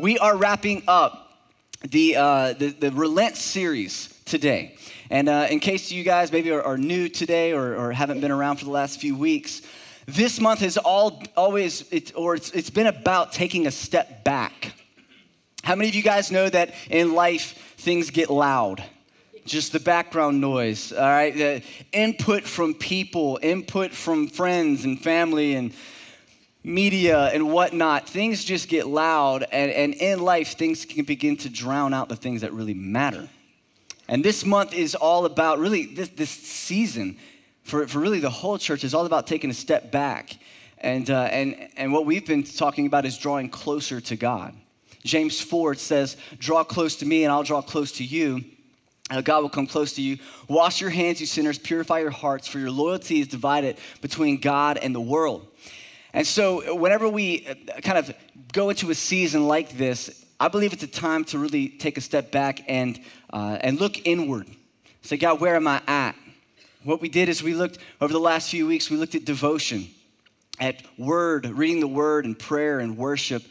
we are wrapping up the, uh, the, the Relent series today. And uh, in case you guys maybe are, are new today or, or, haven't been around for the last few weeks, this month has all, always, or it's, it's been about taking a step back. How many of you guys know that in life things get loud? Just the background noise, all right? The input from people, input from friends and family and media and whatnot, things just get loud, and, and in life, things can begin to drown out the things that really matter. And this month is all about really, this, this season for, for really the whole church is all about taking a step back. And, uh, and, and what we've been talking about is drawing closer to God. James 4 says, Draw close to me, and I'll draw close to you. Uh, God will come close to you. Wash your hands, you sinners. Purify your hearts, for your loyalty is divided between God and the world. And so, whenever we uh, kind of go into a season like this, I believe it's a time to really take a step back and, uh, and look inward. Say, God, where am I at? What we did is we looked over the last few weeks, we looked at devotion, at word, reading the word and prayer and worship,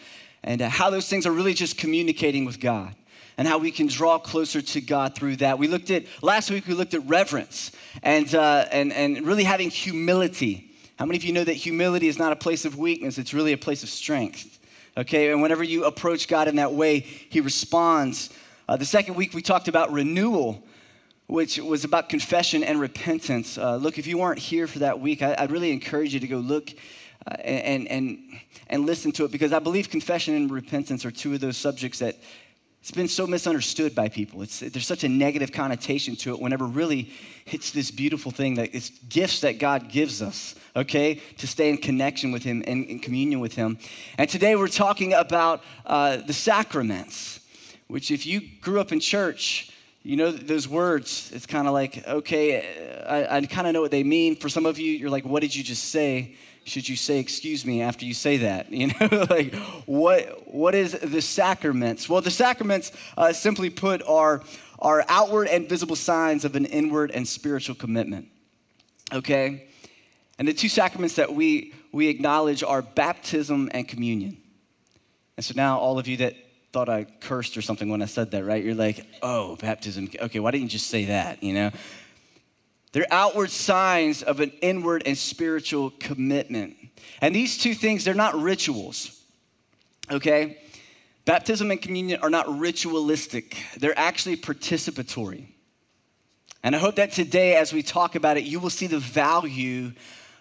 and uh, how those things are really just communicating with God and how we can draw closer to God through that. We looked at, last week, we looked at reverence and, uh, and, and really having humility how many of you know that humility is not a place of weakness, it's really a place of strength? Okay, and whenever you approach God in that way, He responds. Uh, the second week, we talked about renewal, which was about confession and repentance. Uh, look, if you weren't here for that week, I, would really encourage you to go look uh, and, and, and listen to it because I believe confession and repentance are two of those subjects that it's been so misunderstood by people. It's, there's such a negative connotation to it whenever really it's this beautiful thing that it's gifts that God gives us, okay, to stay in connection with Him and in communion with Him. And today we're talking about uh, the sacraments, which if you grew up in church, you know those words, it's kind of like, okay, I, I kind of know what they mean. For some of you, you're like, what did you just say? Should you say excuse me after you say that you know? Like what what is the sacraments? Well the sacraments uh, simply put are are outward and visible signs of an inward and spiritual commitment okay? And the two sacraments that we we acknowledge are baptism and communion. And so now all of you that thought i cursed or something when i said that right? You're like oh baptism okay why didn't you just say that? You know they're outward signs of an inward and spiritual commitment. And these two things, they're not rituals, okay? Baptism and communion are not ritualistic, they're actually participatory. And I hope that today, as we talk about it, you will see the value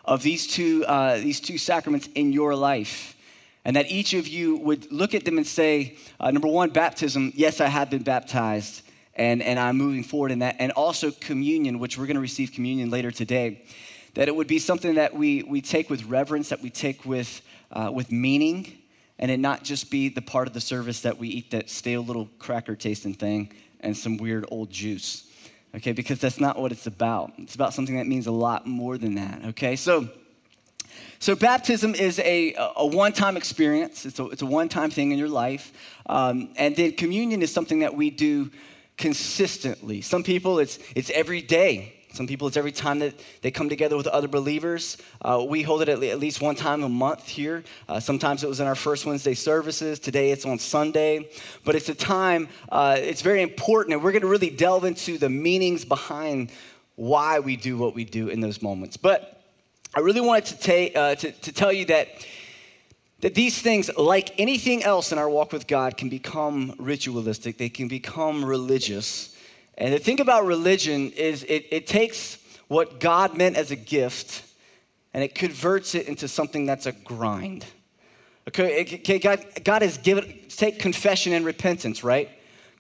of these two, uh, these two sacraments in your life. And that each of you would look at them and say, uh, number one, baptism, yes, I have been baptized and, and I'm moving forward in that. And also communion, which we're going to receive communion later today, that it would be something that we, we take with reverence, that we take with, uh, with meaning, and it not just be the part of the service that we eat that stale little cracker tasting thing and some weird old juice. Okay, because that's not what it's about. It's about something that means a lot more than that. Okay, so. So, baptism is a, a one time experience, it's a, it's a one time thing in your life. Um, and then communion is something that we do consistently. Some people, it's, it's every day. Some people, it's every time that they come together with other believers. Uh, we hold it at, at, least one time a month here. Uh, sometimes it was in our first Wednesday services. Today it's on Sunday. But it's a time, uh, it's very important, and we're going to really delve into the meanings behind why we do what we do in those moments. But I really wanted to, ta- uh, to, to tell you that that these things, like anything else in our walk with God, can become ritualistic, they can become religious. And the thing about religion is it, it takes what God meant as a gift and it converts it into something that's a grind. Okay, okay God, God has given, take confession and repentance, right?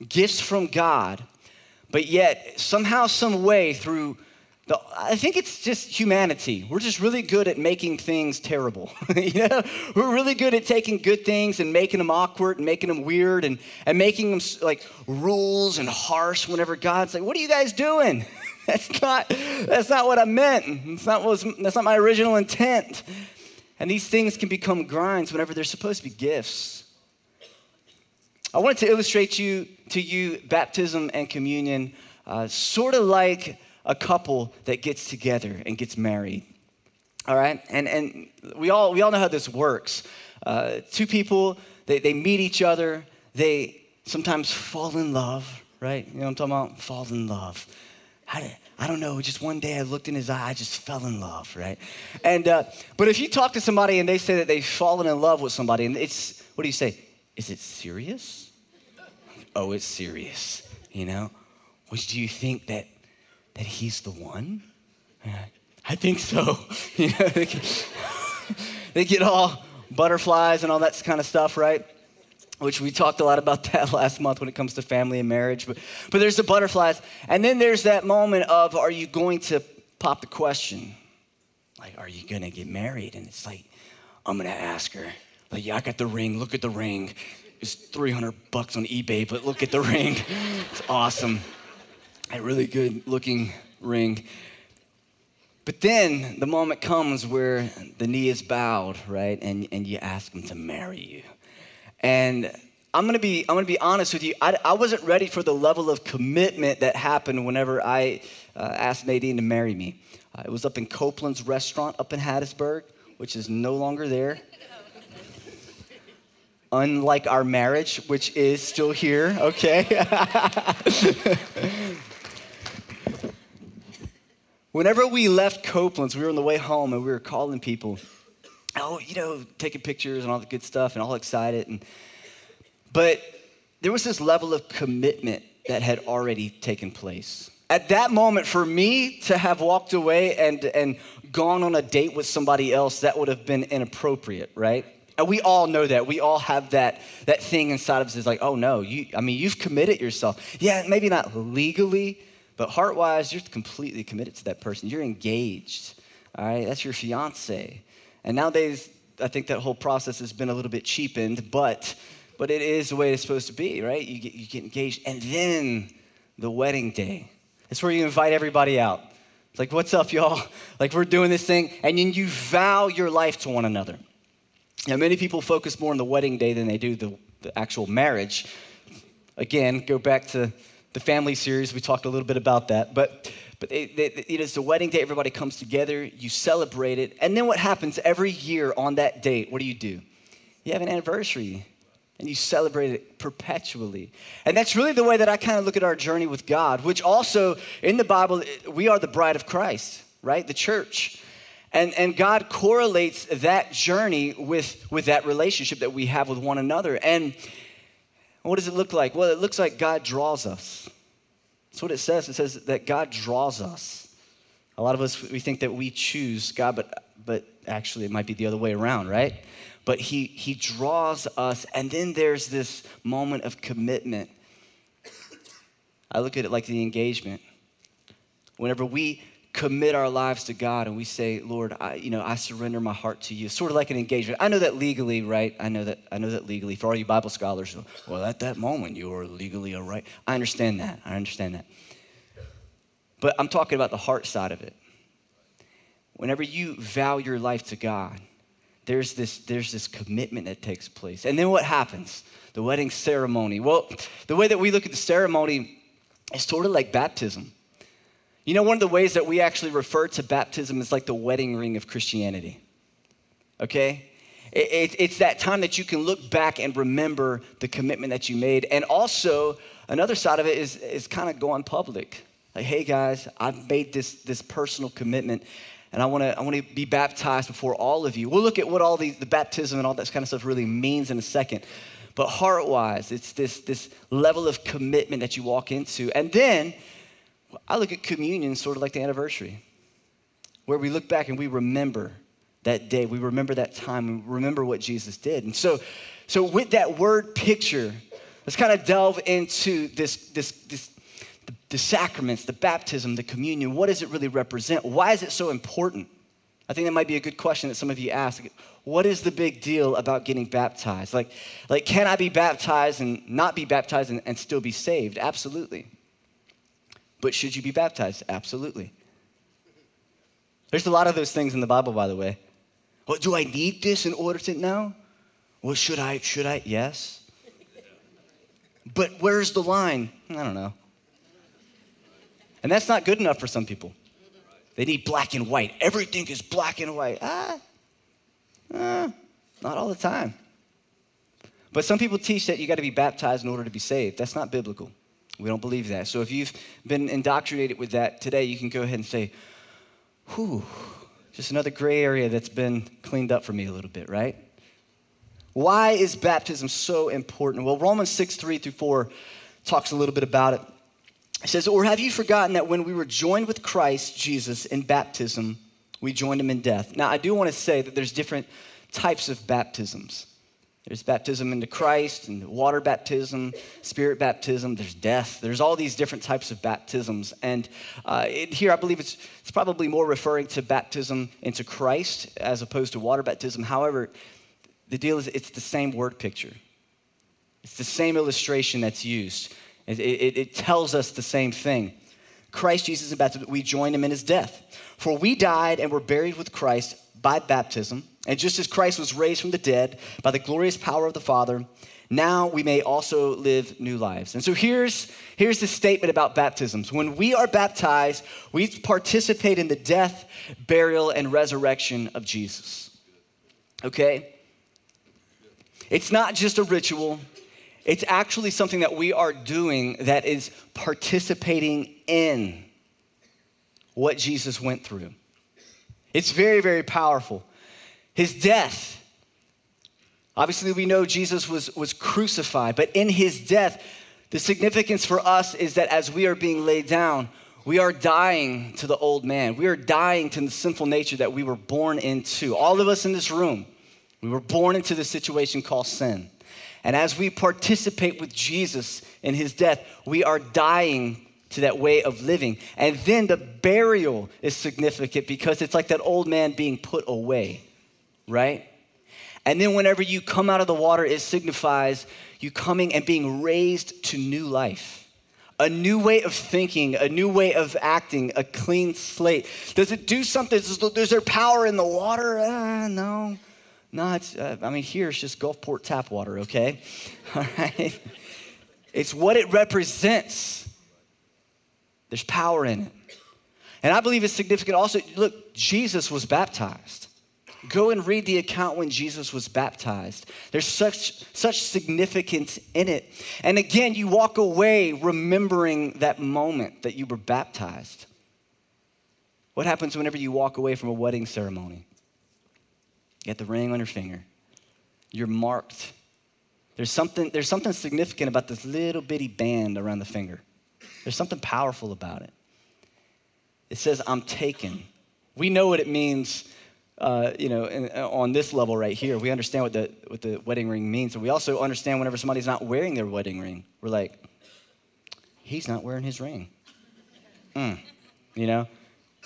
Gifts from God, but yet somehow, some way through the, I think it's just humanity. We're just really good at making things terrible. you know? We're really good at taking good things and making them awkward and making them weird and, and making them like rules and harsh whenever God's like, what are you guys doing? that's, not, that's not what I meant. That's not, what was, that's not my original intent. And these things can become grinds whenever they're supposed to be gifts. I wanted to illustrate you, to you baptism and communion, uh, sort of like a couple that gets together and gets married. All right? And, and we, all, we all know how this works. Uh, two people, they, they meet each other, they sometimes fall in love, right? You know what I'm talking about? Fall in love. How did, I don't know, just one day I looked in his eye, I just fell in love, right? And, uh, but if you talk to somebody and they say that they've fallen in love with somebody, and it's, what do you say? Is it serious? Oh, it's serious, you know? Which do you think that, that he's the one? I think so. they, get, they get all butterflies and all that kind of stuff, right? which we talked a lot about that last month when it comes to family and marriage. But, but there's the butterflies. And then there's that moment of are you going to pop the question? Like, are you going to get married? And it's like, I'm going to ask her. Like, yeah, I got the ring. Look at the ring. It's 300 bucks on eBay, but look at the ring. It's awesome. A really good looking ring. But then the moment comes where the knee is bowed, right? And, and you ask him to marry you. And I'm gonna be, I'm gonna be honest with you. I, I wasn't ready for the level of commitment that happened whenever I uh, asked Nadine to marry me. Uh, it was up in Copeland's restaurant up in Hattiesburg, which is no longer there. Unlike our marriage, which is still here, okay? Whenever we left Copeland's, we were on the way home and we were calling people oh, you know, taking pictures and all the good stuff and all excited. And, but there was this level of commitment that had already taken place. At that moment, for me to have walked away and, and gone on a date with somebody else, that would have been inappropriate, right? And we all know that. We all have that, that thing inside of us is like, oh no, you, I mean, you've committed yourself. Yeah, maybe not legally, but heart wise, you're completely committed to that person. You're engaged, all right? That's your fiance. And nowadays, I think that whole process has been a little bit cheapened, but, but it is the way it's supposed to be, right? You get, you get engaged. And then the wedding day. It's where you invite everybody out. It's like, what's up, y'all? Like, we're doing this thing. And then you vow your life to one another. Now, many people focus more on the wedding day than they do the, the actual marriage. Again, go back to the family series. We talked a little bit about that. But but they, they, it is the wedding day, everybody comes together, you celebrate it. And then what happens every year on that date? What do you do? You have an anniversary and you celebrate it perpetually. And that's really the way that I kind of look at our journey with God, which also in the Bible, we are the bride of Christ, right? The church. And, and God correlates that journey with, with that relationship that we have with one another. And what does it look like? Well, it looks like God draws us. That's what it says. It says that God draws us. A lot of us, we think that we choose God, but, but actually it might be the other way around, right? But he, he draws us, and then there's this moment of commitment. I look at it like the engagement. Whenever we commit our lives to God and we say, Lord, I, you know, I surrender my heart to you. Sort of like an engagement. I know that legally, right? I know that I know that legally. For all you Bible scholars, well, at that moment you are legally a right. I understand that. I understand that. But I'm talking about the heart side of it. Whenever you vow your life to God, there's this, there's this commitment that takes place. And then what happens? The wedding ceremony. Well, the way that we look at the ceremony is sort of like baptism. You know, one of the ways that we actually refer to baptism is like the wedding ring of Christianity. Okay? It, it, it's that time that you can look back and remember the commitment that you made. And also, another side of it is, is kind of going public. Like, hey guys, I've made this, this personal commitment and I want to I want to be baptized before all of you. We'll look at what all the, the baptism and all that kind of stuff really means in a second. But heart wise, it's this, this level of commitment that you walk into. And then I look at communion sort of like the anniversary, where we look back and we remember that day. We remember that time. We remember what Jesus did. And so, so with that word picture, let's kind of delve into this, this, this the, the sacraments, the baptism, the communion. What does it really represent? Why is it so important? I think that might be a good question that some of you ask. What is the big deal about getting baptized? Like, like can I be baptized and not be baptized and, and still be saved? Absolutely. But should you be baptized? Absolutely. There's a lot of those things in the Bible, by the way. Well, do I need this in order to know? Well, should I? Should I? Yes. But where's the line? I don't know. And that's not good enough for some people. They need black and white. Everything is black and white. Ah, ah not all the time. But some people teach that you got to be baptized in order to be saved. That's not biblical. We don't believe that. So if you've been indoctrinated with that today, you can go ahead and say, whew, just another gray area that's been cleaned up for me a little bit, right? Why is baptism so important? Well, Romans 6, 3 through 4 talks a little bit about it. It says, Or have you forgotten that when we were joined with Christ Jesus in baptism, we joined him in death? Now, I do want to say that there's different types of baptisms. There's baptism into Christ and water baptism, spirit baptism, there's death. There's all these different types of baptisms. And uh, it, here I believe it's, it's probably more referring to baptism into Christ as opposed to water baptism. However, the deal is it's the same word picture, it's the same illustration that's used. It, it, it tells us the same thing. Christ Jesus in baptism, we join him in his death. For we died and were buried with Christ by baptism. And just as Christ was raised from the dead by the glorious power of the Father, now we may also live new lives. And so here's, here's the statement about baptisms. When we are baptized, we participate in the death, burial, and resurrection of Jesus. Okay? It's not just a ritual, it's actually something that we are doing that is participating in what Jesus went through. It's very, very powerful. His death, obviously, we know Jesus was, was crucified, but in his death, the significance for us is that as we are being laid down, we are dying to the old man. We are dying to the sinful nature that we were born into. All of us in this room, we were born into the situation called sin. And as we participate with Jesus in his death, we are dying to that way of living. And then the burial is significant because it's like that old man being put away, right? And then whenever you come out of the water, it signifies you coming and being raised to new life. A new way of thinking, a new way of acting, a clean slate. Does it do something? Is there power in the water? Uh, no. No, it's, uh, I mean, here it's just Gulfport tap water, okay? All right? It's what it represents. There's power in it. And I believe it's significant also. Look, Jesus was baptized. Go and read the account when Jesus was baptized. There's such, such significance in it. And again, you walk away remembering that moment that you were baptized. What happens whenever you walk away from a wedding ceremony? You get the ring on your finger. You're marked. There's something, there's something significant about this little bitty band around the finger. There's something powerful about it. It says, I'm taken. We know what it means, uh, you know, in, uh, on this level right here. We understand what the, what the wedding ring means. And we also understand whenever somebody's not wearing their wedding ring, we're like, he's not wearing his ring. Mm, you know?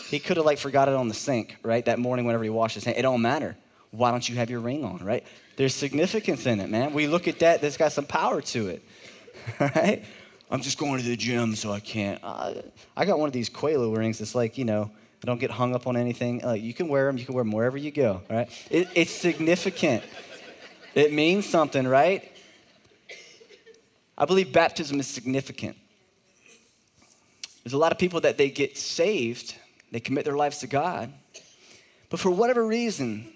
He could have like forgot it on the sink, right? That morning whenever he washed his hands. It don't matter why don't you have your ring on, right? There's significance in it, man. We look at that, that's got some power to it, right? I'm just going to the gym, so I can't. Uh, I got one of these Qalo rings that's like, you know, Don't get hung up on anything. Uh, you can wear them, you can wear them wherever you go, right? It, it's significant. it means something, right? I believe baptism is significant. There's a lot of people that they get saved, they commit their lives to God, but for whatever reason,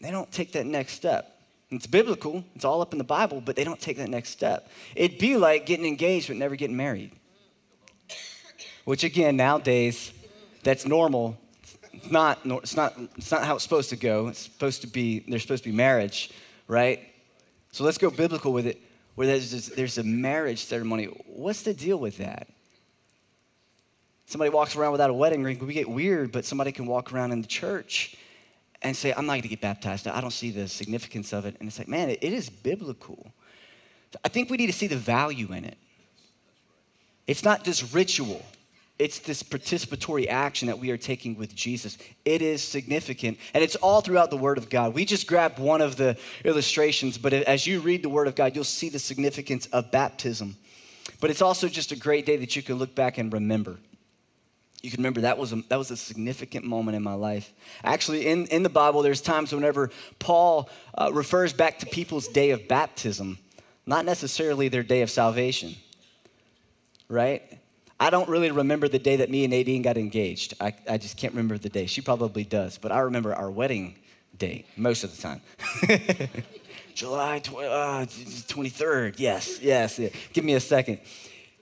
they don't take that next step. It's biblical, it's all up in the Bible, but they don't take that next step. It'd be like getting engaged but never getting married. Which again, nowadays, that's normal. It's not, it's not, it's not how it's supposed to go. It's supposed to be, there's supposed to be marriage, right? So let's go biblical with it, where there's, this, there's a marriage ceremony. What's the deal with that? Somebody walks around without a wedding ring, we get weird, but somebody can walk around in the church and say, I'm not going to get baptized. I don't see the significance of it. And it's like, man, it, it is biblical. I think we need to see the value in it. It's not just ritual, it's this participatory action that we are taking with Jesus. It is significant, and it's all throughout the Word of God. We just grabbed one of the illustrations, but as you read the Word of God, you'll see the significance of baptism. But it's also just a great day that you can look back and remember you can remember that was a, that was a significant moment in my life. Actually, in, in the Bible, there's times whenever Paul uh, refers back to people's day of baptism, not necessarily their day of salvation, right? I don't really remember the day that me and Nadine got engaged. I, I just can't remember the day. She probably does, but I remember our wedding day most of the time. July 20, uh, 23rd. Yes, yes. Yeah. Give me a second.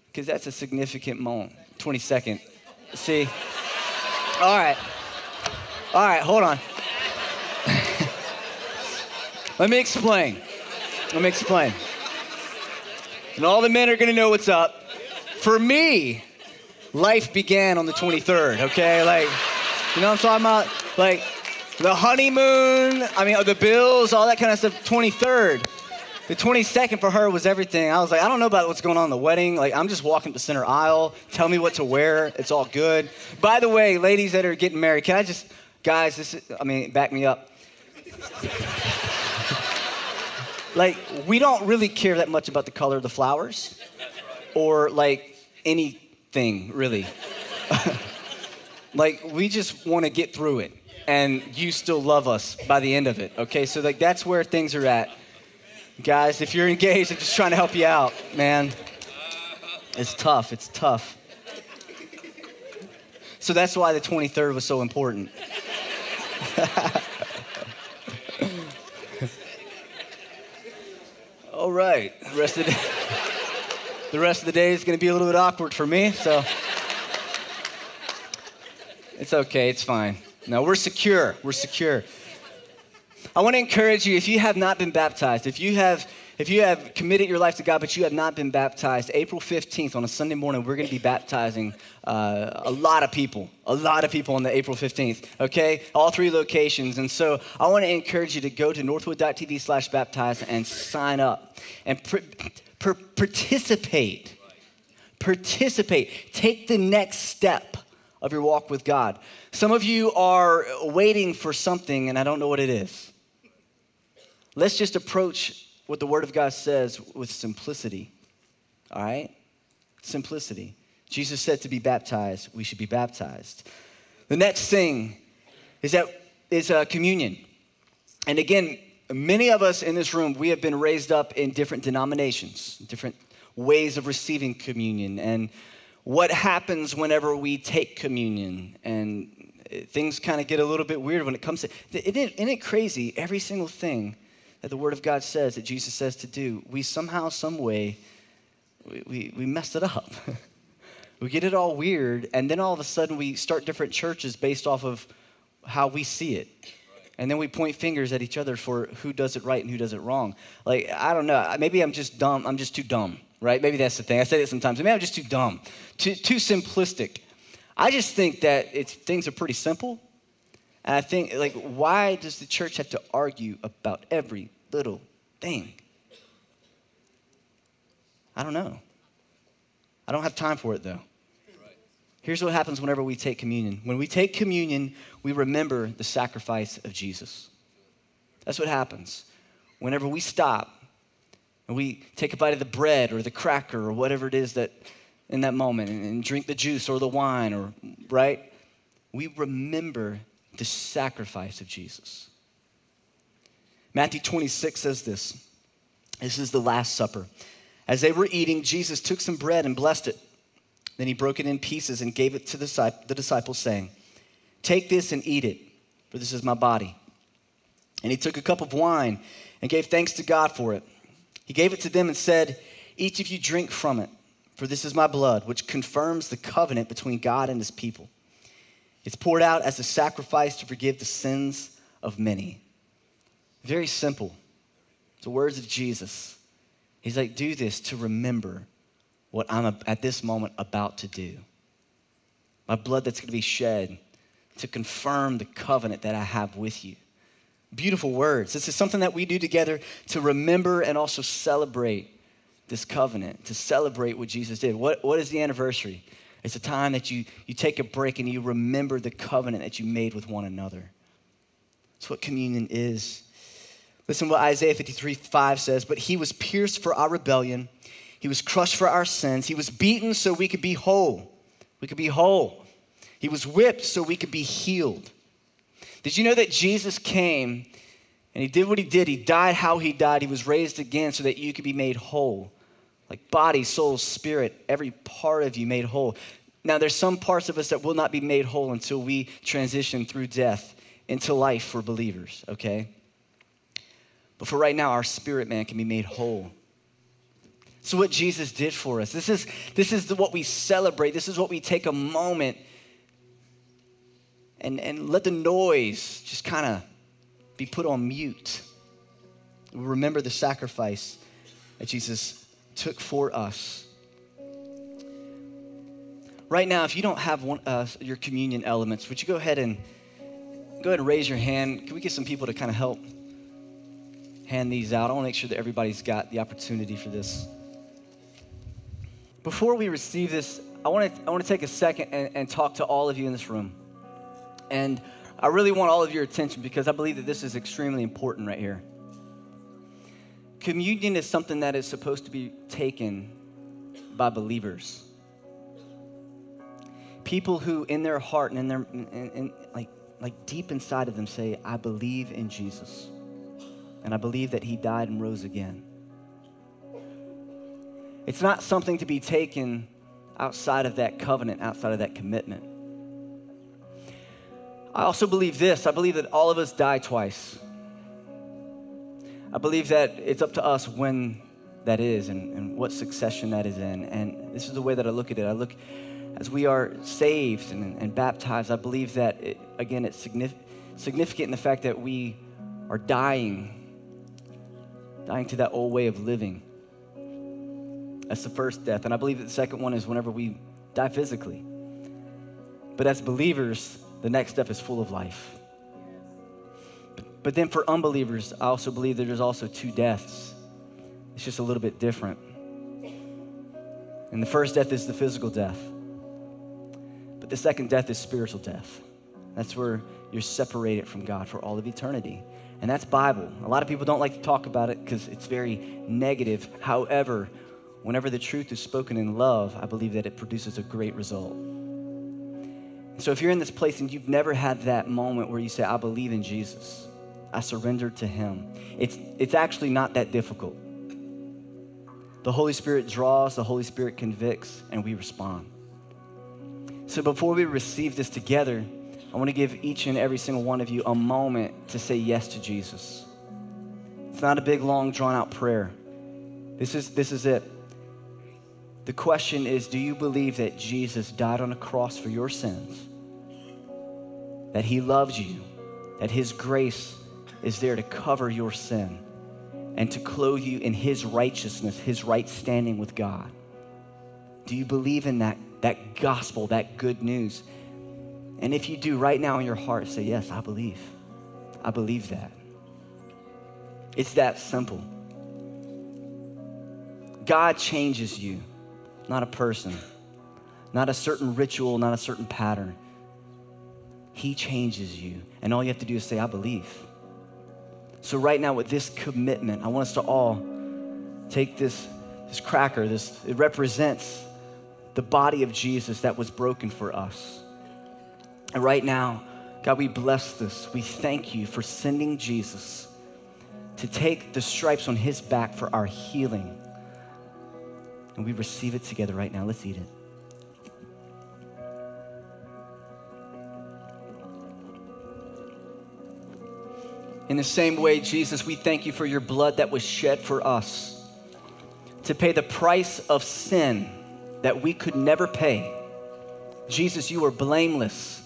Because that's a significant moment. 22nd. See? All right. All right, hold on. Let me explain. Let me explain. And all the men are gonna know what's up. For me, life began on the 23rd, okay? Like, you know what I'm talking about? Like, the honeymoon, I mean, the bills, all that kind of stuff, 23rd. The 22nd for her was everything. I was like, I don't know about what's going on in the wedding. Like, I'm just walking the center aisle. Tell me what to wear. It's all good. By the way, ladies that are getting married, can I just, guys, this is, I mean, back me up. like, we don't really care that much about the color of the flowers or like anything, really. like, we just want to get through it. And you still love us by the end of it, okay? So, like, that's where things are at. Guys, if you're engaged, I'm just trying to help you out, man. It's tough. It's tough. So that's why the 23rd was so important. All right. Rest of the day, the rest of the day is going to be a little bit awkward for me, so it's okay. It's fine. No, we're secure. We're secure. I want to encourage you if you have not been baptized, if you have if you have committed your life to God, but you have not been baptized, April 15th on a Sunday morning, we're going to be baptizing uh, a lot of people, a lot of people on the April 15th, okay? All three locations. And so I want to encourage you to go to northwood.tv slash baptize and sign up and pr- pr- participate. Participate. Take the next step of your walk with God. Some of you are waiting for something, and I don't know what it is. Let's just approach what the Word of God says with simplicity. All right? Simplicity. Jesus said to be baptized, we should be baptized. The next thing is that is uh, communion. And again, many of us in this room, we have been raised up in different denominations, different ways of receiving communion, and what happens whenever we take communion. And eh, things kind of get a little bit weird when it comes to, isn't it crazy? Every single thing that the Word of God says, that Jesus says to do, we somehow, some way, we, we, we it up. we get it all weird, and then all of a sudden we start different churches based off of how we see it. And then we point fingers at each other for who does it right and who does it wrong. Like, I don't know. Maybe I'm just dumb. I'm just too dumb, right? Maybe that's the thing. I say that sometimes. Maybe I'm just too dumb, too, too simplistic. I just think that it's, things are pretty simple. And I think, like, why does the church have to argue about every little thing? I don't know. I don't have time for it though. Here's what happens whenever we take communion. When we take communion, we remember the sacrifice of Jesus. That's what happens. Whenever we stop and we take a bite of the bread or the cracker or whatever it is that in that moment and drink the juice or the wine or right, we remember the sacrifice of Jesus. Matthew 26 says this. This is the Last Supper. As they were eating, Jesus took some bread and blessed it. Then he broke it in pieces and gave it to the disciples, saying, Take this and eat it, for this is my body. And he took a cup of wine and gave thanks to God for it. He gave it to them and said, Each of you drink from it, for this is my blood, which confirms the covenant between God and his people. It's poured out as a sacrifice to forgive the sins of many. Very simple. The words of Jesus. He's like, do this to remember what I'm at this moment about to do. My blood that's going to be shed to confirm the covenant that I have with you. Beautiful words. This is something that we do together to remember and also celebrate this covenant, to celebrate what Jesus did. What, what is the anniversary? It's a time that you, you take a break and you remember the covenant that you made with one another. That's what communion is. Listen what Isaiah 53 5 says. But he was pierced for our rebellion, he was crushed for our sins, he was beaten so we could be whole. We could be whole. He was whipped so we could be healed. Did you know that Jesus came and he did what he did? He died how he died. He was raised again so that you could be made whole. Like body, soul, spirit, every part of you made whole. Now, there's some parts of us that will not be made whole until we transition through death into life for believers, okay? But for right now, our spirit man can be made whole. So what Jesus did for us. This is, this is what we celebrate. This is what we take a moment and, and let the noise just kind of be put on mute. We remember the sacrifice that Jesus took for us. Right now, if you don't have one, uh, your communion elements, would you go ahead and go ahead and raise your hand? Can we get some people to kind of help hand these out? I want to make sure that everybody's got the opportunity for this. Before we receive this, I want to, I want to take a second and, and talk to all of you in this room. And I really want all of your attention because I believe that this is extremely important right here. Communion is something that is supposed to be taken by believers. People who, in their heart and in their, in, in, like, like deep inside of them, say, I believe in Jesus. And I believe that he died and rose again. It's not something to be taken outside of that covenant, outside of that commitment. I also believe this I believe that all of us die twice. I believe that it's up to us when that is and, and what succession that is in. And this is the way that I look at it. I look as we are saved and, and baptized, I believe that, it, again, it's significant, significant in the fact that we are dying, dying to that old way of living. That's the first death. And I believe that the second one is whenever we die physically. But as believers, the next step is full of life. But then for unbelievers, I also believe that there's also two deaths. It's just a little bit different. And the first death is the physical death, but the second death is spiritual death. That's where you're separated from God for all of eternity. And that's Bible. A lot of people don't like to talk about it because it's very negative. However, whenever the truth is spoken in love, I believe that it produces a great result. So if you're in this place and you've never had that moment where you say, I believe in Jesus, I surrender to Him, it's, it's actually not that difficult. The Holy Spirit draws, the Holy Spirit convicts, and we respond. So before we receive this together, I want to give each and every single one of you a moment to say yes to Jesus. It's not a big, long, drawn out prayer. This is, this is it. The question is Do you believe that Jesus died on a cross for your sins? That he loves you? That his grace is there to cover your sin and to clothe you in his righteousness, his right standing with God? Do you believe in that, that gospel, that good news? And if you do right now in your heart, say, Yes, I believe. I believe that. It's that simple. God changes you not a person, not a certain ritual, not a certain pattern. He changes you. And all you have to do is say, I believe. So, right now, with this commitment, I want us to all take this, this cracker, this, it represents the body of Jesus that was broken for us. And right now, God, we bless this. We thank you for sending Jesus to take the stripes on his back for our healing and we receive it together right now. Let's eat it. In the same way, Jesus, we thank you for your blood that was shed for us to pay the price of sin that we could never pay. Jesus, you were blameless.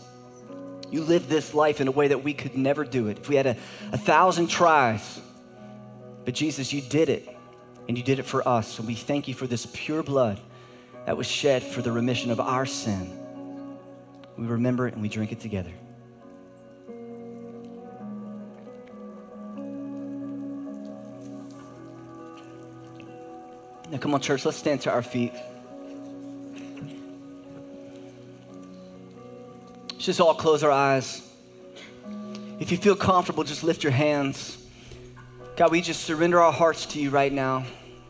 You lived this life in a way that we could never do it. If we had a, a thousand tries, but Jesus, you did it and you did it for us. And we thank you for this pure blood that was shed for the remission of our sin. We remember it and we drink it together. Now, come on, church, let's stand to our feet. Let's just all close our eyes. If you feel comfortable, just lift your hands. God, we just surrender our hearts to you right now.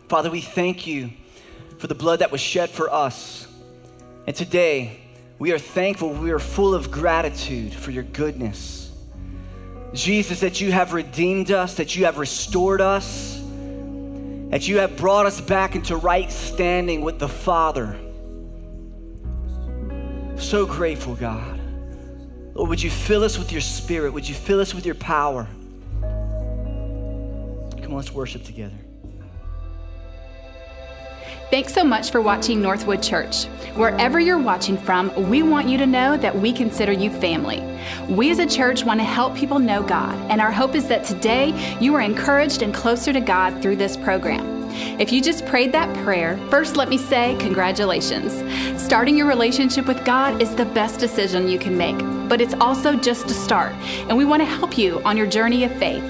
Father, we thank you for the blood that was shed for us. And today, we are thankful, we are full of gratitude for your goodness. Jesus, that you have redeemed us, that you have restored us, that you have brought us back into right standing with the Father. So grateful, God. Lord, would you fill us with your spirit? Would you fill us with your power? Let's worship together. Thanks so much for watching Northwood Church. Wherever you're watching from, we want you to know that we consider you family. We as a church want to help people know God, and our hope is that today you are encouraged and closer to God through this program. If you just prayed that prayer, first let me say congratulations. Starting your relationship with God is the best decision you can make, but it's also just a start, and we want to help you on your journey of faith.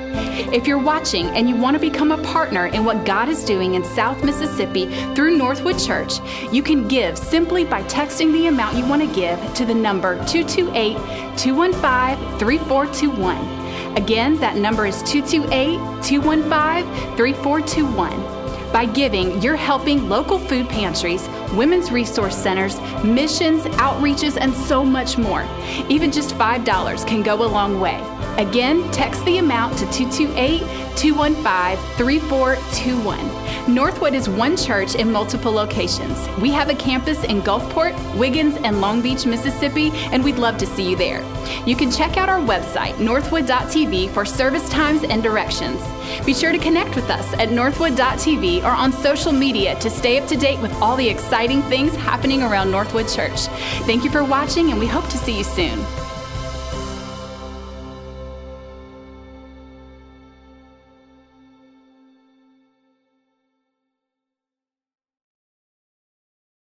If you're watching and you want to become a partner in what God is doing in South Mississippi through Northwood Church, you can give simply by texting the amount you want to give to the number 228 215 3421. Again, that number is 228 215 3421. By giving, you're helping local food pantries, women's resource centers, missions, outreaches, and so much more. Even just $5 can go a long way. Again, text the amount to 228 215 3421. Northwood is one church in multiple locations. We have a campus in Gulfport, Wiggins, and Long Beach, Mississippi, and we'd love to see you there. You can check out our website, northwood.tv, for service times and directions. Be sure to connect with us at northwood.tv or on social media to stay up to date with all the exciting things happening around Northwood Church. Thank you for watching, and we hope to see you soon.